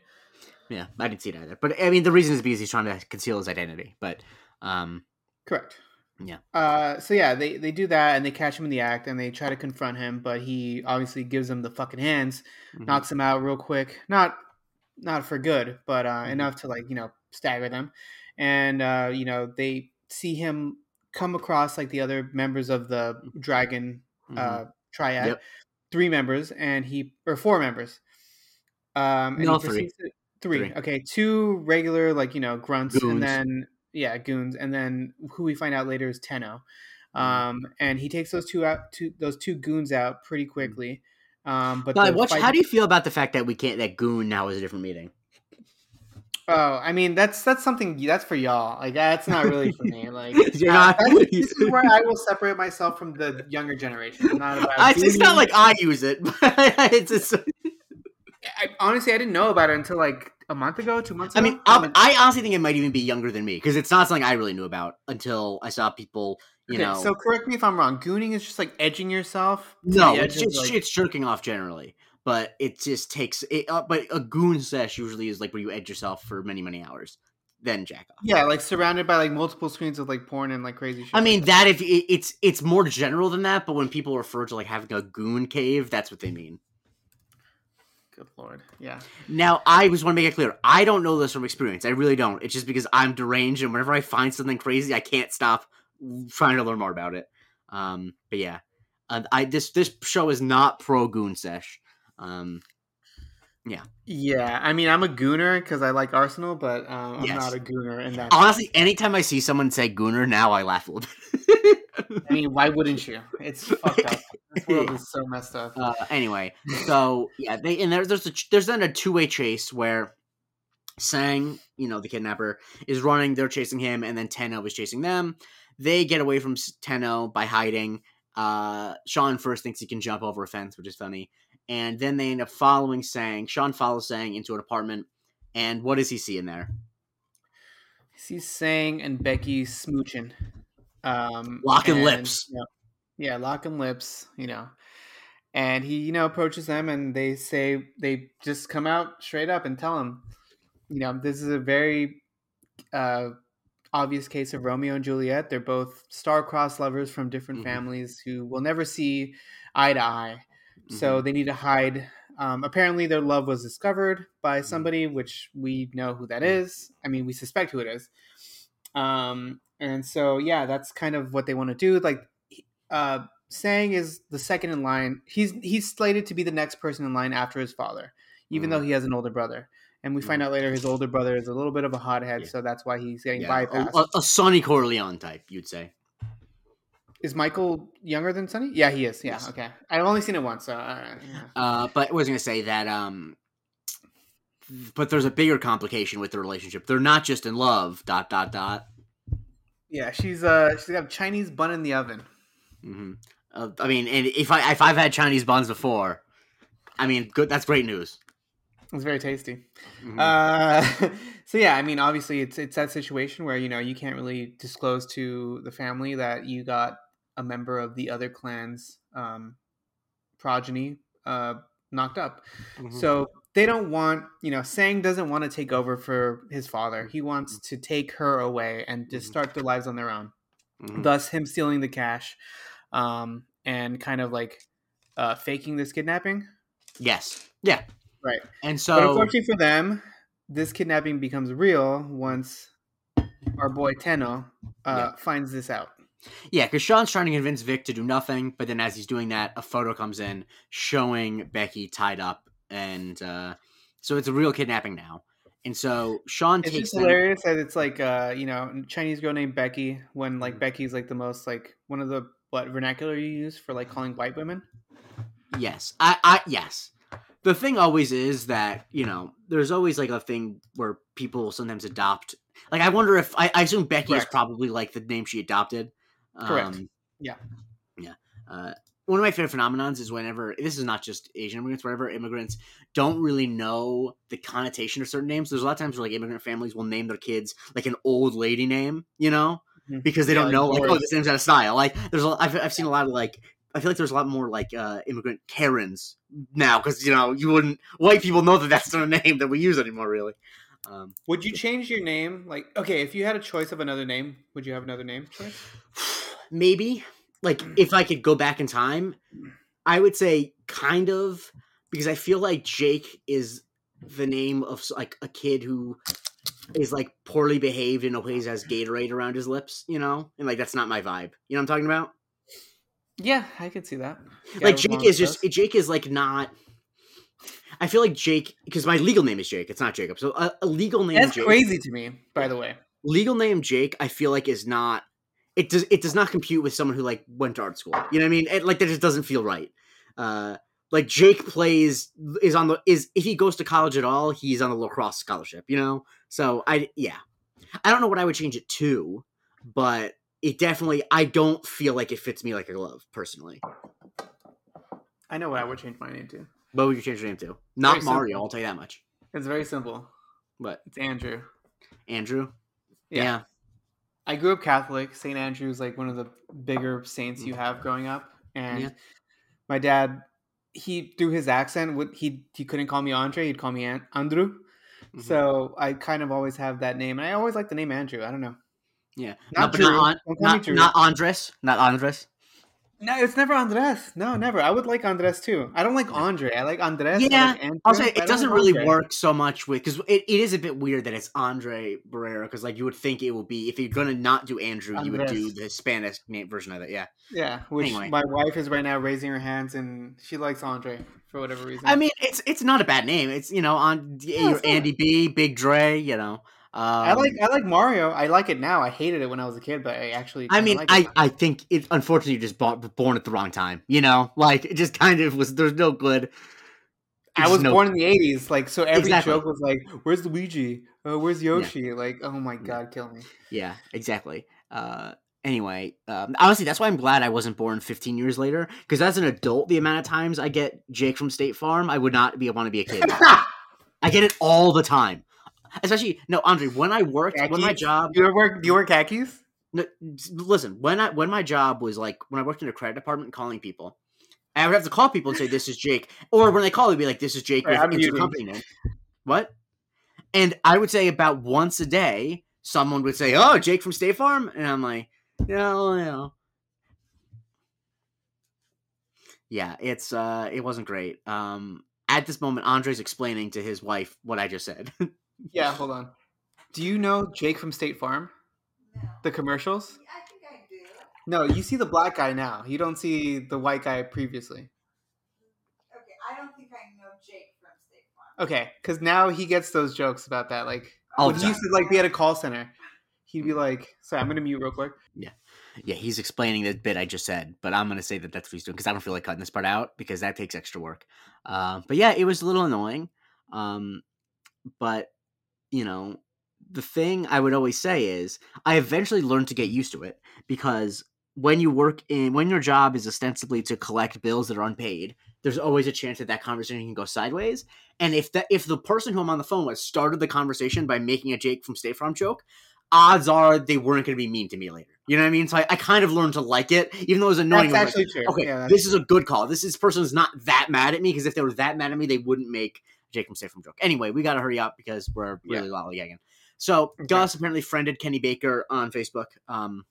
Yeah. I didn't see it either, but I mean the reason is because he's trying to conceal his identity. But um, Correct. Yeah. Uh, so yeah, they they do that, and they catch him in the act, and they try to confront him, but he obviously gives them the fucking hands, mhm. knocks him out real quick. Not not for good, but uh, Mhm. enough to like you know stagger them, and uh, you know they see him come across like the other members of the dragon Mhm. uh, triad, Yep. three members, and he or four members. Um, and he three. to- three. Three. Okay, two regular like you know grunts, Goons. and then yeah, goons, and then who we find out later is Tenno. Mhm. Um, and he takes those two out, two those two goons out pretty quickly. Um, but what's, fight- how do you feel about the fact that we can't that Goon now is a different meeting? Oh, I mean that's that's something that's for y'all. Like that's not really for me. Like You're uh, not- this is where I will separate myself from the younger generation. Not about I, it's not like I use it, but it's just, I, honestly I didn't know about it until like a month ago, two months ago. I mean, i I honestly think it might even be younger than me because it's not something I really knew about until I saw people, you Okay, know. so correct me if I'm wrong. Gooning is just like edging yourself. no, it's just like- it's jerking off generally, but it just takes it. Uh, but a goon sesh usually is like where you edge yourself for many many hours, then jack off. yeah, like surrounded by like multiple screens of like porn and like crazy shit. I mean that if it, it's it's more general than that, but when people refer to like having a goon cave, that's what they mean. Good lord, yeah. Now, I just want to make it clear. I don't know this from experience. I really don't. It's just because I'm deranged, and whenever I find something crazy, I can't stop trying to learn more about it. Um, but yeah, Uh, I this this show is not pro goon sesh. Um, Yeah, Yeah. I mean, I'm a gooner because I like Arsenal, but um, I'm Yes. not a gooner in that. honestly, anytime I see someone say gooner now, I laugh a little bit. I mean, why wouldn't you? It's fucked up. This world is so messed up. Uh, anyway, so yeah, they and there, there's a there's then a two way chase where Sang, you know, the kidnapper, is running. They're chasing him, and then Tenno is chasing them. They get away from Tenno by hiding. Uh, Sean first thinks he can jump over a fence, which is funny, and then they end up following Sang. Sean follows Sang into an apartment, and what does he see in there? He sees Sang and Becky smooching, um, Locking and, lips. you know, yeah, locking lips. You know, and he, you know, approaches them, and they say they just come out straight up and tell him, you know, this is a very uh, obvious case of Romeo and Juliet. They're both star-crossed lovers from different Mhm. families who will never see eye to eye. So they need to hide. Um, apparently, their love was discovered by somebody, which we know who that is. I mean, we suspect who it is. Um, and so, yeah, that's kind of what they want to do. Like, uh, Sang is the second in line. He's he's slated to be the next person in line after his father, even Mhm. though he has an older brother. And we find out later his older brother is a little bit of a hothead, Yeah. so that's why he's getting Yeah, bypassed. a, a Sonny Corleone type, you'd say. Is Michael younger than Sonny? Yeah, he is. Yeah, Yes. okay. I've only seen it once, so uh, yeah. Uh, but I was gonna say that. Um, but there's a bigger complication with the relationship. They're not just in love. Dot dot dot. Yeah, she's uh she's got a Chinese bun in the oven. hmm Uh, I mean, and if I if I've had Chinese buns before, I mean, good. That's great news. It's very tasty. Mhm. Uh, so yeah, I mean, obviously, it's it's that situation where you know you can't really disclose to the family that you got a member of the other clan's um, progeny uh, knocked up. Mhm. So they don't want, you know, Sang doesn't want to take over for his father. He wants to take her away and just Mhm. start their lives on their own. Mhm. Thus, him stealing the cash um, and kind of like uh, faking this kidnapping. yes, yeah, Right. and so, but unfortunately for them, this kidnapping becomes real once our boy Tenno uh, finds this out. Yeah, because Sean's trying to convince Vick to do nothing, but then as he's doing that, a photo comes in showing Becky tied up, and uh, so it's a real kidnapping now. And so Sean It's takes them. hilarious that it's like uh, you know, Chinese girl named Becky when like Mhm. Becky's like the most like one of the what vernacular you use for like calling white women. Yes, I, I, yes. The thing always is that you know, there's always like a thing where people sometimes adopt. Like, I wonder if I, I assume Becky is probably like the name she adopted. Correct. Um, Yeah. yeah. Uh, one of my favorite phenomenons is whenever this is not just Asian immigrants, whenever immigrants don't really know the connotation of certain names. There's a lot of times where like immigrant families will name their kids like an old lady name, you know, Mhm. because they Yeah, don't like know like oh Doris. this name's out of style. Like there's a, I've I've seen a lot of like I feel like there's a lot more like uh, immigrant Karens now because you know you wouldn't white people know that that's not a name that we use anymore really. Um, Would you change your name? Like, okay, if you had a choice of another name, would you have another name choice? maybe like if I could go back in time, I would say kind of because I feel like Jake is the name of like a kid who is like poorly behaved and always has Gatorade around his lips, you know, and like that's not my vibe. You know what I'm talking about? Yeah, I could see that. like Jake is just. Jake is like not. I feel like Jake because my legal name is Jake. It's not Jacob. So a, a legal name. That's Jake, crazy to me, by the way. Legal name Jake. I feel like is not. It does. It does not compute with someone who like went to art school. You know what I mean? It, like that just doesn't feel right. Uh, like Jake plays is on the is if he goes to college at all, he's on the lacrosse scholarship. You know. So I yeah, I don't know what I would change it to, but it definitely I don't feel like it fits me like a glove personally. I know what I would change my name to. What would you change your name to? Not Very Mario. simple. I'll tell you that much. It's very simple. But It's Andrew. Andrew. Yeah. Yeah. I grew up Catholic. St. Andrew's like one of the bigger saints you have growing up. And Yeah. my dad, he through his accent, would he he couldn't call me Andre, he'd call me An- Andrew. Mhm. So I kind of always have that name. And I always like the name Andrew. I don't know. Yeah. Not but Drew. not, Don't call me Drew. not Andres. Not Andres. No, it's never Andres. No, never. I would like Andres too. I don't like Andre. I like Andres. Yeah, like Andrew, I'll say it doesn't like really Andre. work so much with because it, it is a bit weird that it's Andre Barrera because like you would think it would be if you're gonna not do Andrew you would do the Hispanic name version of it. Yeah, Yeah, which Anyway. my wife is right now raising her hands and she likes Andre for whatever reason. I mean it's it's not a bad name. It's you know on Yeah, it's not. Andy B, Big Dre. You know, um, I like I like Mario. I like it now. I hated it when I was a kid, but I actually. I mean, like I. I think it. Unfortunately, just bought, born at the wrong time. You know, like it just kind of was. There's no good. I was no- born in the '80s, like so. Every Exactly. joke was like, "Where's Luigi? Uh, where's Yoshi?" Like, oh my god, kill me. Yeah, exactly. Uh, anyway, um, honestly, that's why I'm glad I wasn't born 15 years later. Because as an adult, the amount of times I get Jake from State Farm, I would not be want to be a kid. I get it all the time. Especially no, Andre. When I worked, when my job, you work? You wear khakis? no, listen, when I when my job was like when I worked in a credit department calling people, I would have to call people and say this is Jake, or when they call, they'd be like this is Jake Right, with company name. What? And I would say about once a day, someone would say, "Oh, Jake from State Farm," and I'm like, "No, no." Yeah, it's uh, it wasn't great. Um, at this moment, Andre's explaining to his wife what I just said. Yeah, hold on. Do you know Jake from State Farm? No. The commercials? I think I do. No, you see the black guy now. You don't see the white guy previously. Okay, I don't think I know Jake from State Farm. Okay, because now he gets those jokes about that. Like All when he used to like be at a call center, he'd be like, "Sorry, I'm gonna mute real quick." Yeah, yeah, he's explaining the bit I just said, but I'm gonna say that that's what he's doing because I don't feel like cutting this part out because that takes extra work. Uh, but yeah, it was a little annoying. Um, but you know, the thing I would always say is I eventually learned to get used to it because when you work in when your job is ostensibly to collect bills that are unpaid, there's always a chance that that conversation can go sideways. And if that if the person who I'm on the phone with started the conversation by making a Jake from State Farm joke, odds are they weren't going to be mean to me later. You know what I mean? So I, I kind of learned to like it, even though it was annoying. That's was like, actually true. okay, Yeah, this is a good call. This is person's not that mad at me because if they were that mad at me, they wouldn't make Jake from State Farm joke. Anyway, we got to hurry up because we're really lollygagging. So Okay. Gus apparently friended Kenny Baker on Facebook. Um,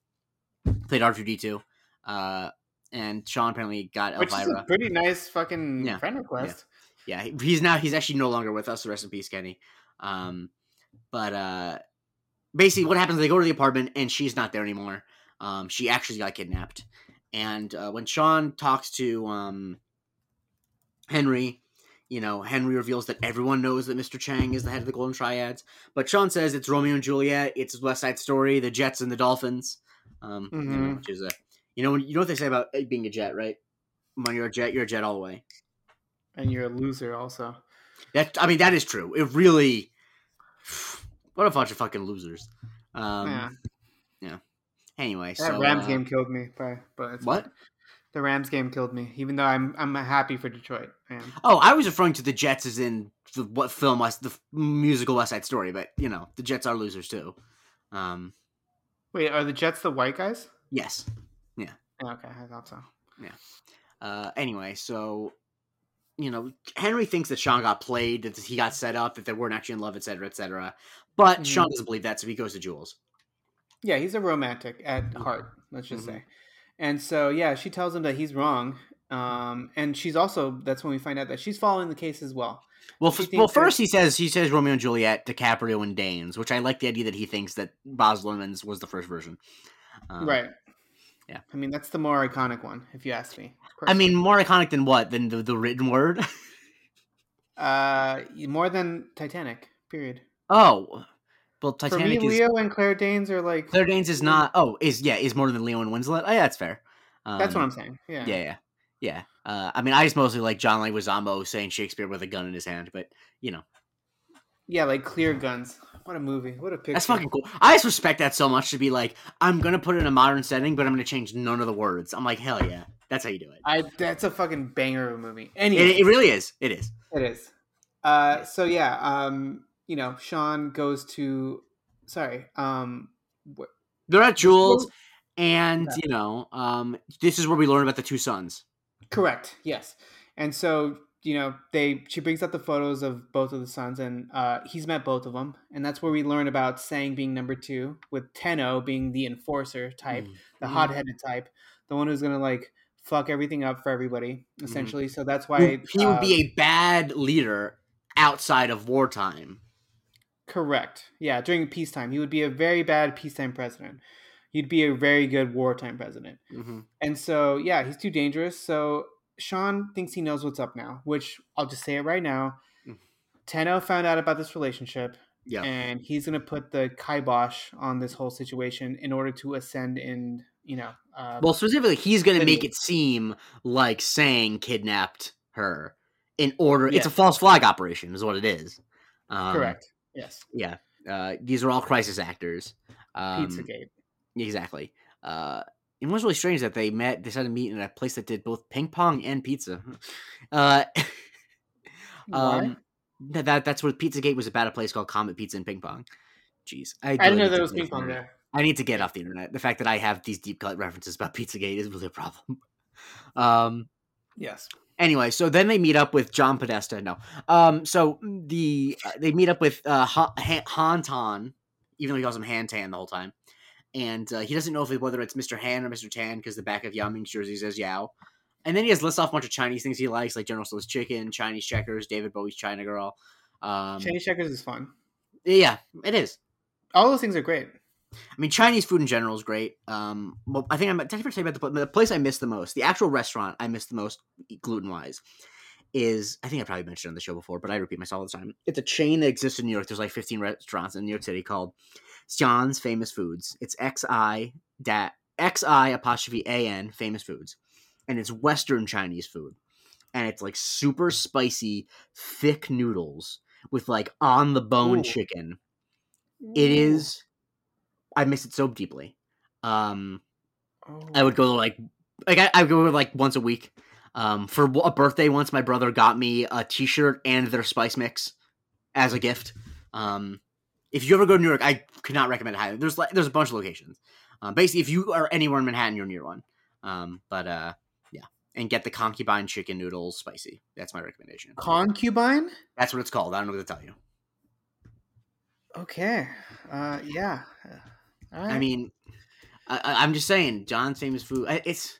played R two D two, uh, and Sean apparently got which is a Elvira. pretty nice fucking Yeah, friend request. Yeah, he- he's now he's actually no longer with us. So rest in peace, Kenny. Um, but uh, basically, what happens? They go to the apartment and she's not there anymore. Um, she actually got kidnapped. And uh, when Sean talks to um, Henry, you know, Henry reveals that everyone knows that Mr. Chang is the head of the Golden Triads. But Sean says it's Romeo and Juliet, it's West Side Story, the Jets and the Dolphins. Um, you know, Mhm. which is a, you know, you know what they say about being a jet, right? When you're a jet, you're a jet all the way. And you're a loser also. That I mean, that is true. It really, what a bunch of fucking losers. Um, yeah. Anyway, That so Rams uh, game killed me, but but it's What? fine. The Rams game killed me, even though I'm I'm happy for Detroit. Man. Oh, I was referring to the Jets as in the what film West, the musical West Side Story, but you know the Jets are losers too. Um, Wait, are the Jets the white guys? yes. Yeah, okay, I thought so. Uh, anyway, so you know Henry thinks that Sean got played, that he got set up, that they weren't actually in love, etc., etc. But Mhm. Sean doesn't believe that, so he goes to Jules. Yeah, he's a romantic at heart. Let's just Mhm. say. And so yeah, she tells him that he's wrong. Um, and she's also that's when we find out that she's following the case as well. Well, f- well, first he says he says Romeo and Juliet, DiCaprio and Danes, which I like the idea that he thinks that Luhrmann's was the first version. Um, right. yeah. I mean, that's the more iconic one, if you ask me. I mean, more iconic than what? Than the, the written word? uh, more than Titanic. Period. oh, well, For Titanic me, is Leo and Claire Danes are like. Claire Danes is not. Oh, is yeah, is more than Leo and Winslet. Oh, yeah, that's fair. Um, That's what I'm saying. Yeah. Yeah, yeah, yeah. Uh, I mean, I just mostly like John Leguizamo saying Shakespeare with a gun in his hand, but you know, Yeah, like Clear Guns. What a movie. What a picture. that's fucking cool. I just respect that so much to be like, I'm gonna put it in a modern setting, but I'm gonna change none of the words. I'm like, hell yeah, that's how you do it. I that's a fucking banger of a movie. It, Anyway, it really is. It is. It is. Uh, so yeah, um, you know, Sean goes to. Sorry. Um, wh- They're at Jules, and Yeah. you know, um, this is where we learn about the two sons. correct. Yes. And so you know, they she brings up the photos of both of the sons, and uh, he's met both of them, and that's where we learn about Sang being number two, with Tenno being the enforcer type, the Mhm. hot-headed type, the one who's gonna like fuck everything up for everybody essentially. So that's why he would uh, be a bad leader outside of wartime. Correct. Yeah, during peacetime, he would be a very bad peacetime president. He'd be a very good wartime president. hmm And so, yeah, he's too dangerous. So Sean thinks he knows what's up now, which I'll just say it right now. Mm. Tenno found out about this relationship, Yeah. and he's going to put the kibosh on this whole situation in order to ascend in, you know, uh, Well, specifically, he's going to make it seem like Sang kidnapped her in order. It's a false flag operation, is what it is. Um, correct. Yes. Yeah. Uh, these are all crisis actors. Um, Pizzagate. Exactly. Uh, and what's really strange that they met, they decided to meet in a place that did both ping pong and pizza. Uh, um, that, that that's what Pizzagate was about. A place called Comet Pizza and Ping Pong. Jeez, I didn't know there was ping pong there. I need to get off the internet. The fact that I have these deep cut references about Pizzagate is really a problem. Um. Yes. Anyway, so then they meet up with John Podesta. No. Um. So the uh, they meet up with uh Tan, even though he calls him Han Tan the whole time, and uh, he doesn't know if it, whether it's Mr. Han or Mr. Tan because the back of Yao Ming's jersey says Yao. And then he has lists off a bunch of Chinese things he likes, like General Tso's chicken, Chinese checkers, David Bowie's China Girl. Um, Chinese checkers is fun. yeah, it is. All those things are great. I mean, Chinese food in general is great. Um, well, I think I'm did I ever tell you about the, the place I miss the most, the actual restaurant I miss the most gluten wise, is I think I probably mentioned it on the show before, but I repeat myself all the time. It's a chain that exists in New York. There's like 15 restaurants in New York City called Xi'an Famous Foods. It's X I dat X I apostrophe A N Famous Foods, and it's Western Chinese food, and it's like super spicy, thick noodles with like on the bone chicken. It is. I miss it so deeply. Um, Oh. I would go like like I, I would go like once a week. Um, for a birthday once, my brother got me a T-shirt and their spice mix as a gift. Um, if you ever go to New York, I could not recommend it highly. There's like there's a bunch of locations. Um, basically, if you are anywhere in Manhattan, you're near one. Um, but uh, yeah, and get the concubine chicken noodles spicy. That's my recommendation. concubine. That's what it's called. I don't know what to tell you. Okay. Uh, yeah. Right. I mean, I, I- I'm just saying, Xi'an famous food. It's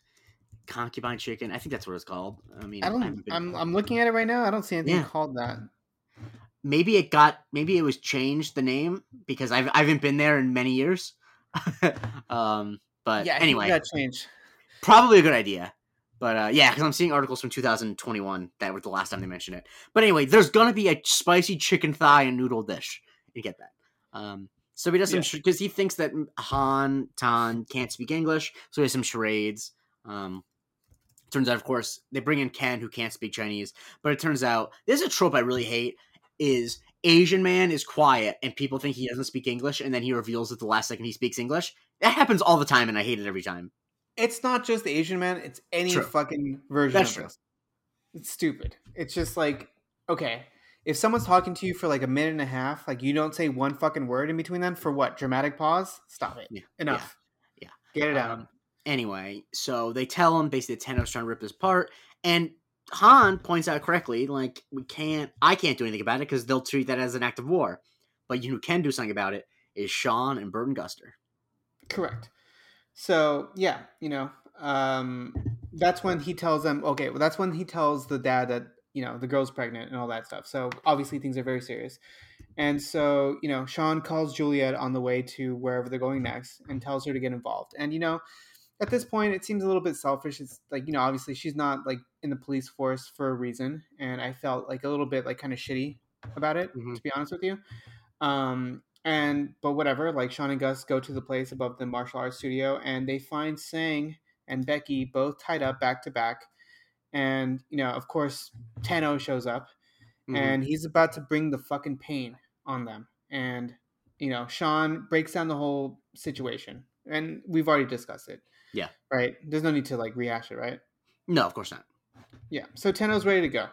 concubine chicken. I think that's what it's called. I mean, I don't. been- I'm. I'm looking at it right now. I don't see anything Yeah. called that. maybe it got maybe it was changed the name because I've I haven't been there in many years. um, but yeah. Anyway, that changed. probably a good idea. But uh, yeah, because I'm seeing articles from 2021 that was the last time they mentioned it. But anyway, there's gonna be a spicy chicken thigh and noodle dish. You get that. Um, so he does some Yeah. because he thinks that Han Tan can't speak English, so he has some charades. Um, turns out, of course, they bring in Ken who can't speak Chinese, but it turns out this is a trope I really hate: is Asian man is quiet and people think he doesn't speak English, and then he reveals at the last second he speaks English. That happens all the time, and I hate it every time. It's not just Asian man. It's any True. fucking version That's of true. this. It's stupid. It's just like okay. If someone's talking to you for like a minute and a half, like you don't say one fucking word in between them for what? Dramatic pause? Stop it. Yeah. Enough. Yeah. Get it out. Um, anyway, so they tell him basically that Tenno's trying to rip his apart, and Han points out correctly, like we can't, I can't do anything about it because they'll treat that as an act of war. But you who can do something about it is Sean and Burton Guster. Correct. So yeah, you know, um, that's when he tells them. Okay, well, that's when he tells the dad that you know the girl's pregnant and all that stuff. So obviously things are very serious. And so you know, Sean calls Juliet on the way to wherever they're going next and tells her to get involved. And you know, at this point, it seems a little bit selfish. It's like you know, obviously she's not like in the police force for a reason, and I felt like a little bit like kind of shitty about it, Mhm. to be honest with you. Um, and but whatever, like Sean and Gus go to the place above the martial arts studio and they find Sang and Becky both tied up back to back. And you know, of course, Tenno shows up Mhm. and he's about to bring the fucking pain on them. And you know, Sean breaks down the whole situation. And we've already discussed it. Yeah. Right? There's no need to like rehash it, right? no, of course not. Yeah. So Tenno's ready to go.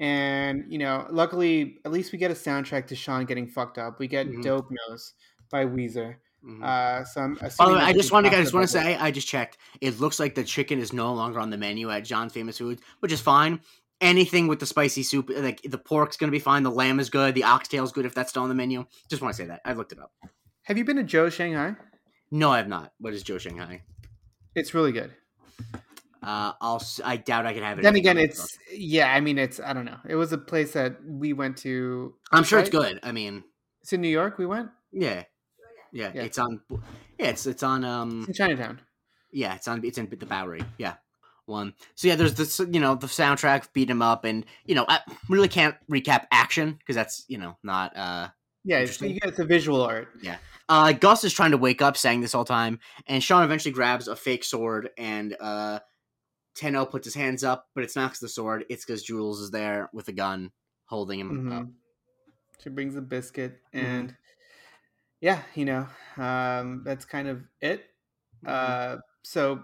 And, you know, luckily, at least we get a soundtrack to Sean getting fucked up. We get Mhm. Dope Nose by Weezer. Mhm. Uh, so I'm By the assuming way, I just want to, I just want to say, I just checked. It looks like the chicken is no longer on the menu at Xi'an Famous Foods, which is fine. Anything with the spicy soup, like the pork's gonna be fine. The lamb is good. The oxtail's good if that's still on the menu. Just want to say that. I looked it up. Have you been to Joe Shanghai? No, I have not. What is Joe Shanghai? It's really good. Uh, I'll. I doubt I can have it. Then again, it's yeah. I mean, it's I don't know. It was a place that we went to. I'm sure it's good. I mean, It's in New York. We went. yeah, yeah. yeah. It's on. Yeah, it's it's on. Um, It's in Chinatown. Yeah, it's on. It's in the Bowery. Yeah, one. So yeah, there's this. You know, the soundtrack beat him up, and you know, I really can't recap action because that's you know not. uh Yeah, it's, get the visual art. Yeah. Uh Gus is trying to wake up, saying this all time, and Sean eventually grabs a fake sword, and uh Tenno puts his hands up, but it's not 'cause the sword. It's because Jules is there with a gun, holding him up. Mhm. She brings a biscuit, and yeah, you know, um, that's kind of it. Mm-hmm. Uh, so,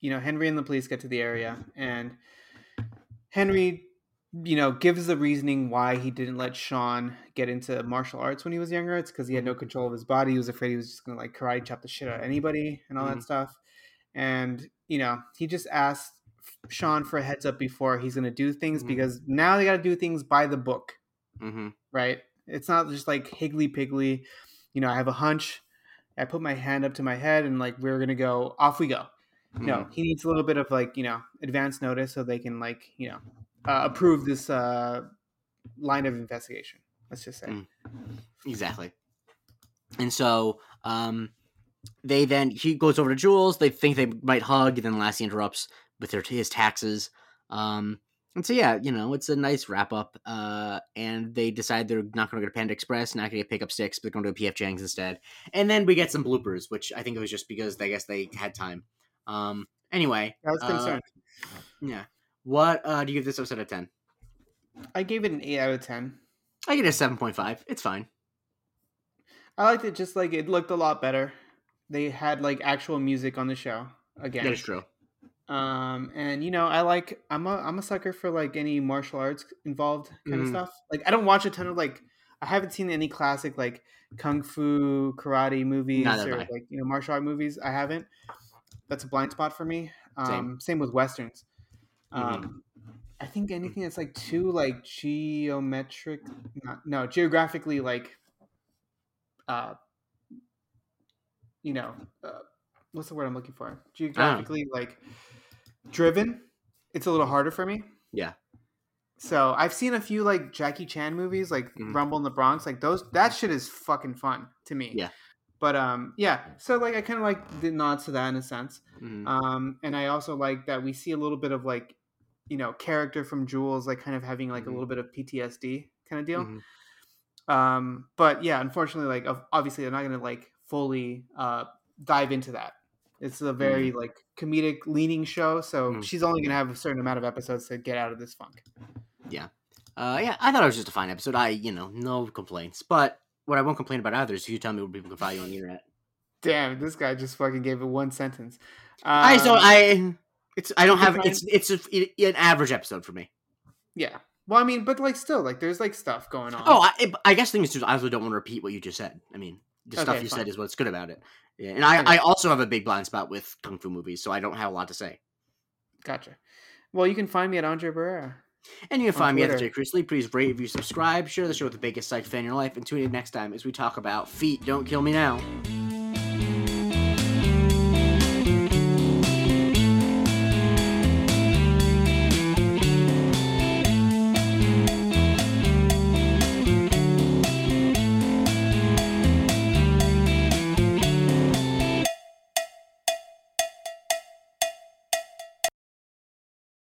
you know, Henry and the police get to the area, and Henry, you know, gives the reasoning why he didn't let Sean get into martial arts when he was younger. It's because he had no control of his body. He was afraid he was just gonna like karate chop the shit out of anybody and all Mhm. that stuff. And you know, he just asked Sean for a heads up before he's gonna do things Mhm. because now they got to do things by the book hmm right? It's not just like higgly piggly. You know, I have a hunch. I put my hand up to my head and like we're gonna go off we go. No, Mm-hmm. he needs a little bit of like you know advance notice so they can like you know uh, approve this uh, line of investigation. Let's just say. Mm. Exactly. And so um they then he goes over to Jules, they think they might hug, and then Lassie interrupts with their his taxes. Um and so yeah, you know, it's a nice wrap up. Uh and they decide they're not gonna go to Panda Express, not gonna get Pick Up Stix, but they're gonna go to PF Chang's instead. And then we get some bloopers, which I think it was just because I guess they had time. Um anyway. I was uh, concerned. yeah. What uh do you give this episode a ten? I gave it an eight out of ten. I give it a seven point five. It's fine. I liked it just like it looked a lot better. They had like actual music on the show again. That is true. Um and you know i like i'm a i'm a sucker for like any martial arts involved kind Mhm. of stuff like i don't watch a ton of like i haven't seen any classic like kung fu karate movies or I. like you know martial art movies i haven't that's a blind spot for me um same, with westerns Mhm. um i think anything that's like too like geometric not, no geographically like uh you know uh, what's the word i'm looking for geographically like driven it's a little harder for me Yeah. so i've seen a few like jackie chan movies like Mhm. rumble in the bronx like those that shit is fucking fun to me Yeah. but um yeah so like i kind of like the nods to that in a sense Mhm. um and i also like that we see a little bit of like you know character from jules like kind of having like Mhm. a little bit of ptsd kind of deal Mhm. um but yeah unfortunately like obviously they're not gonna like fully uh dive into that it's a very like comedic leaning show so Mhm. she's only gonna have a certain amount of episodes to get out of this funk Yeah, Uh, yeah, I thought it was just a fine episode. I, you know, no complaints. But what I won't complain about either is if you tell me where people can find you on the internet. damn this guy just fucking gave it one sentence I so Um, I, it's I don't have it's it's a, it- an average episode for me. yeah well i mean but like still like there's like stuff going on Oh, I, I guess the thing is, too, I also don't want to repeat what you just said. I mean, the stuff you fine. said is what's good about it. Yeah, and I, Okay. I also have a big blind spot with kung fu movies, so I don't have a lot to say. gotcha well you can find me at andre barrera And you can find me at the Twitter. J. Christie. Please rate, review, subscribe, share the show with the biggest psych fan in your life, and tune in next time as we talk about feet. Don't kill me now.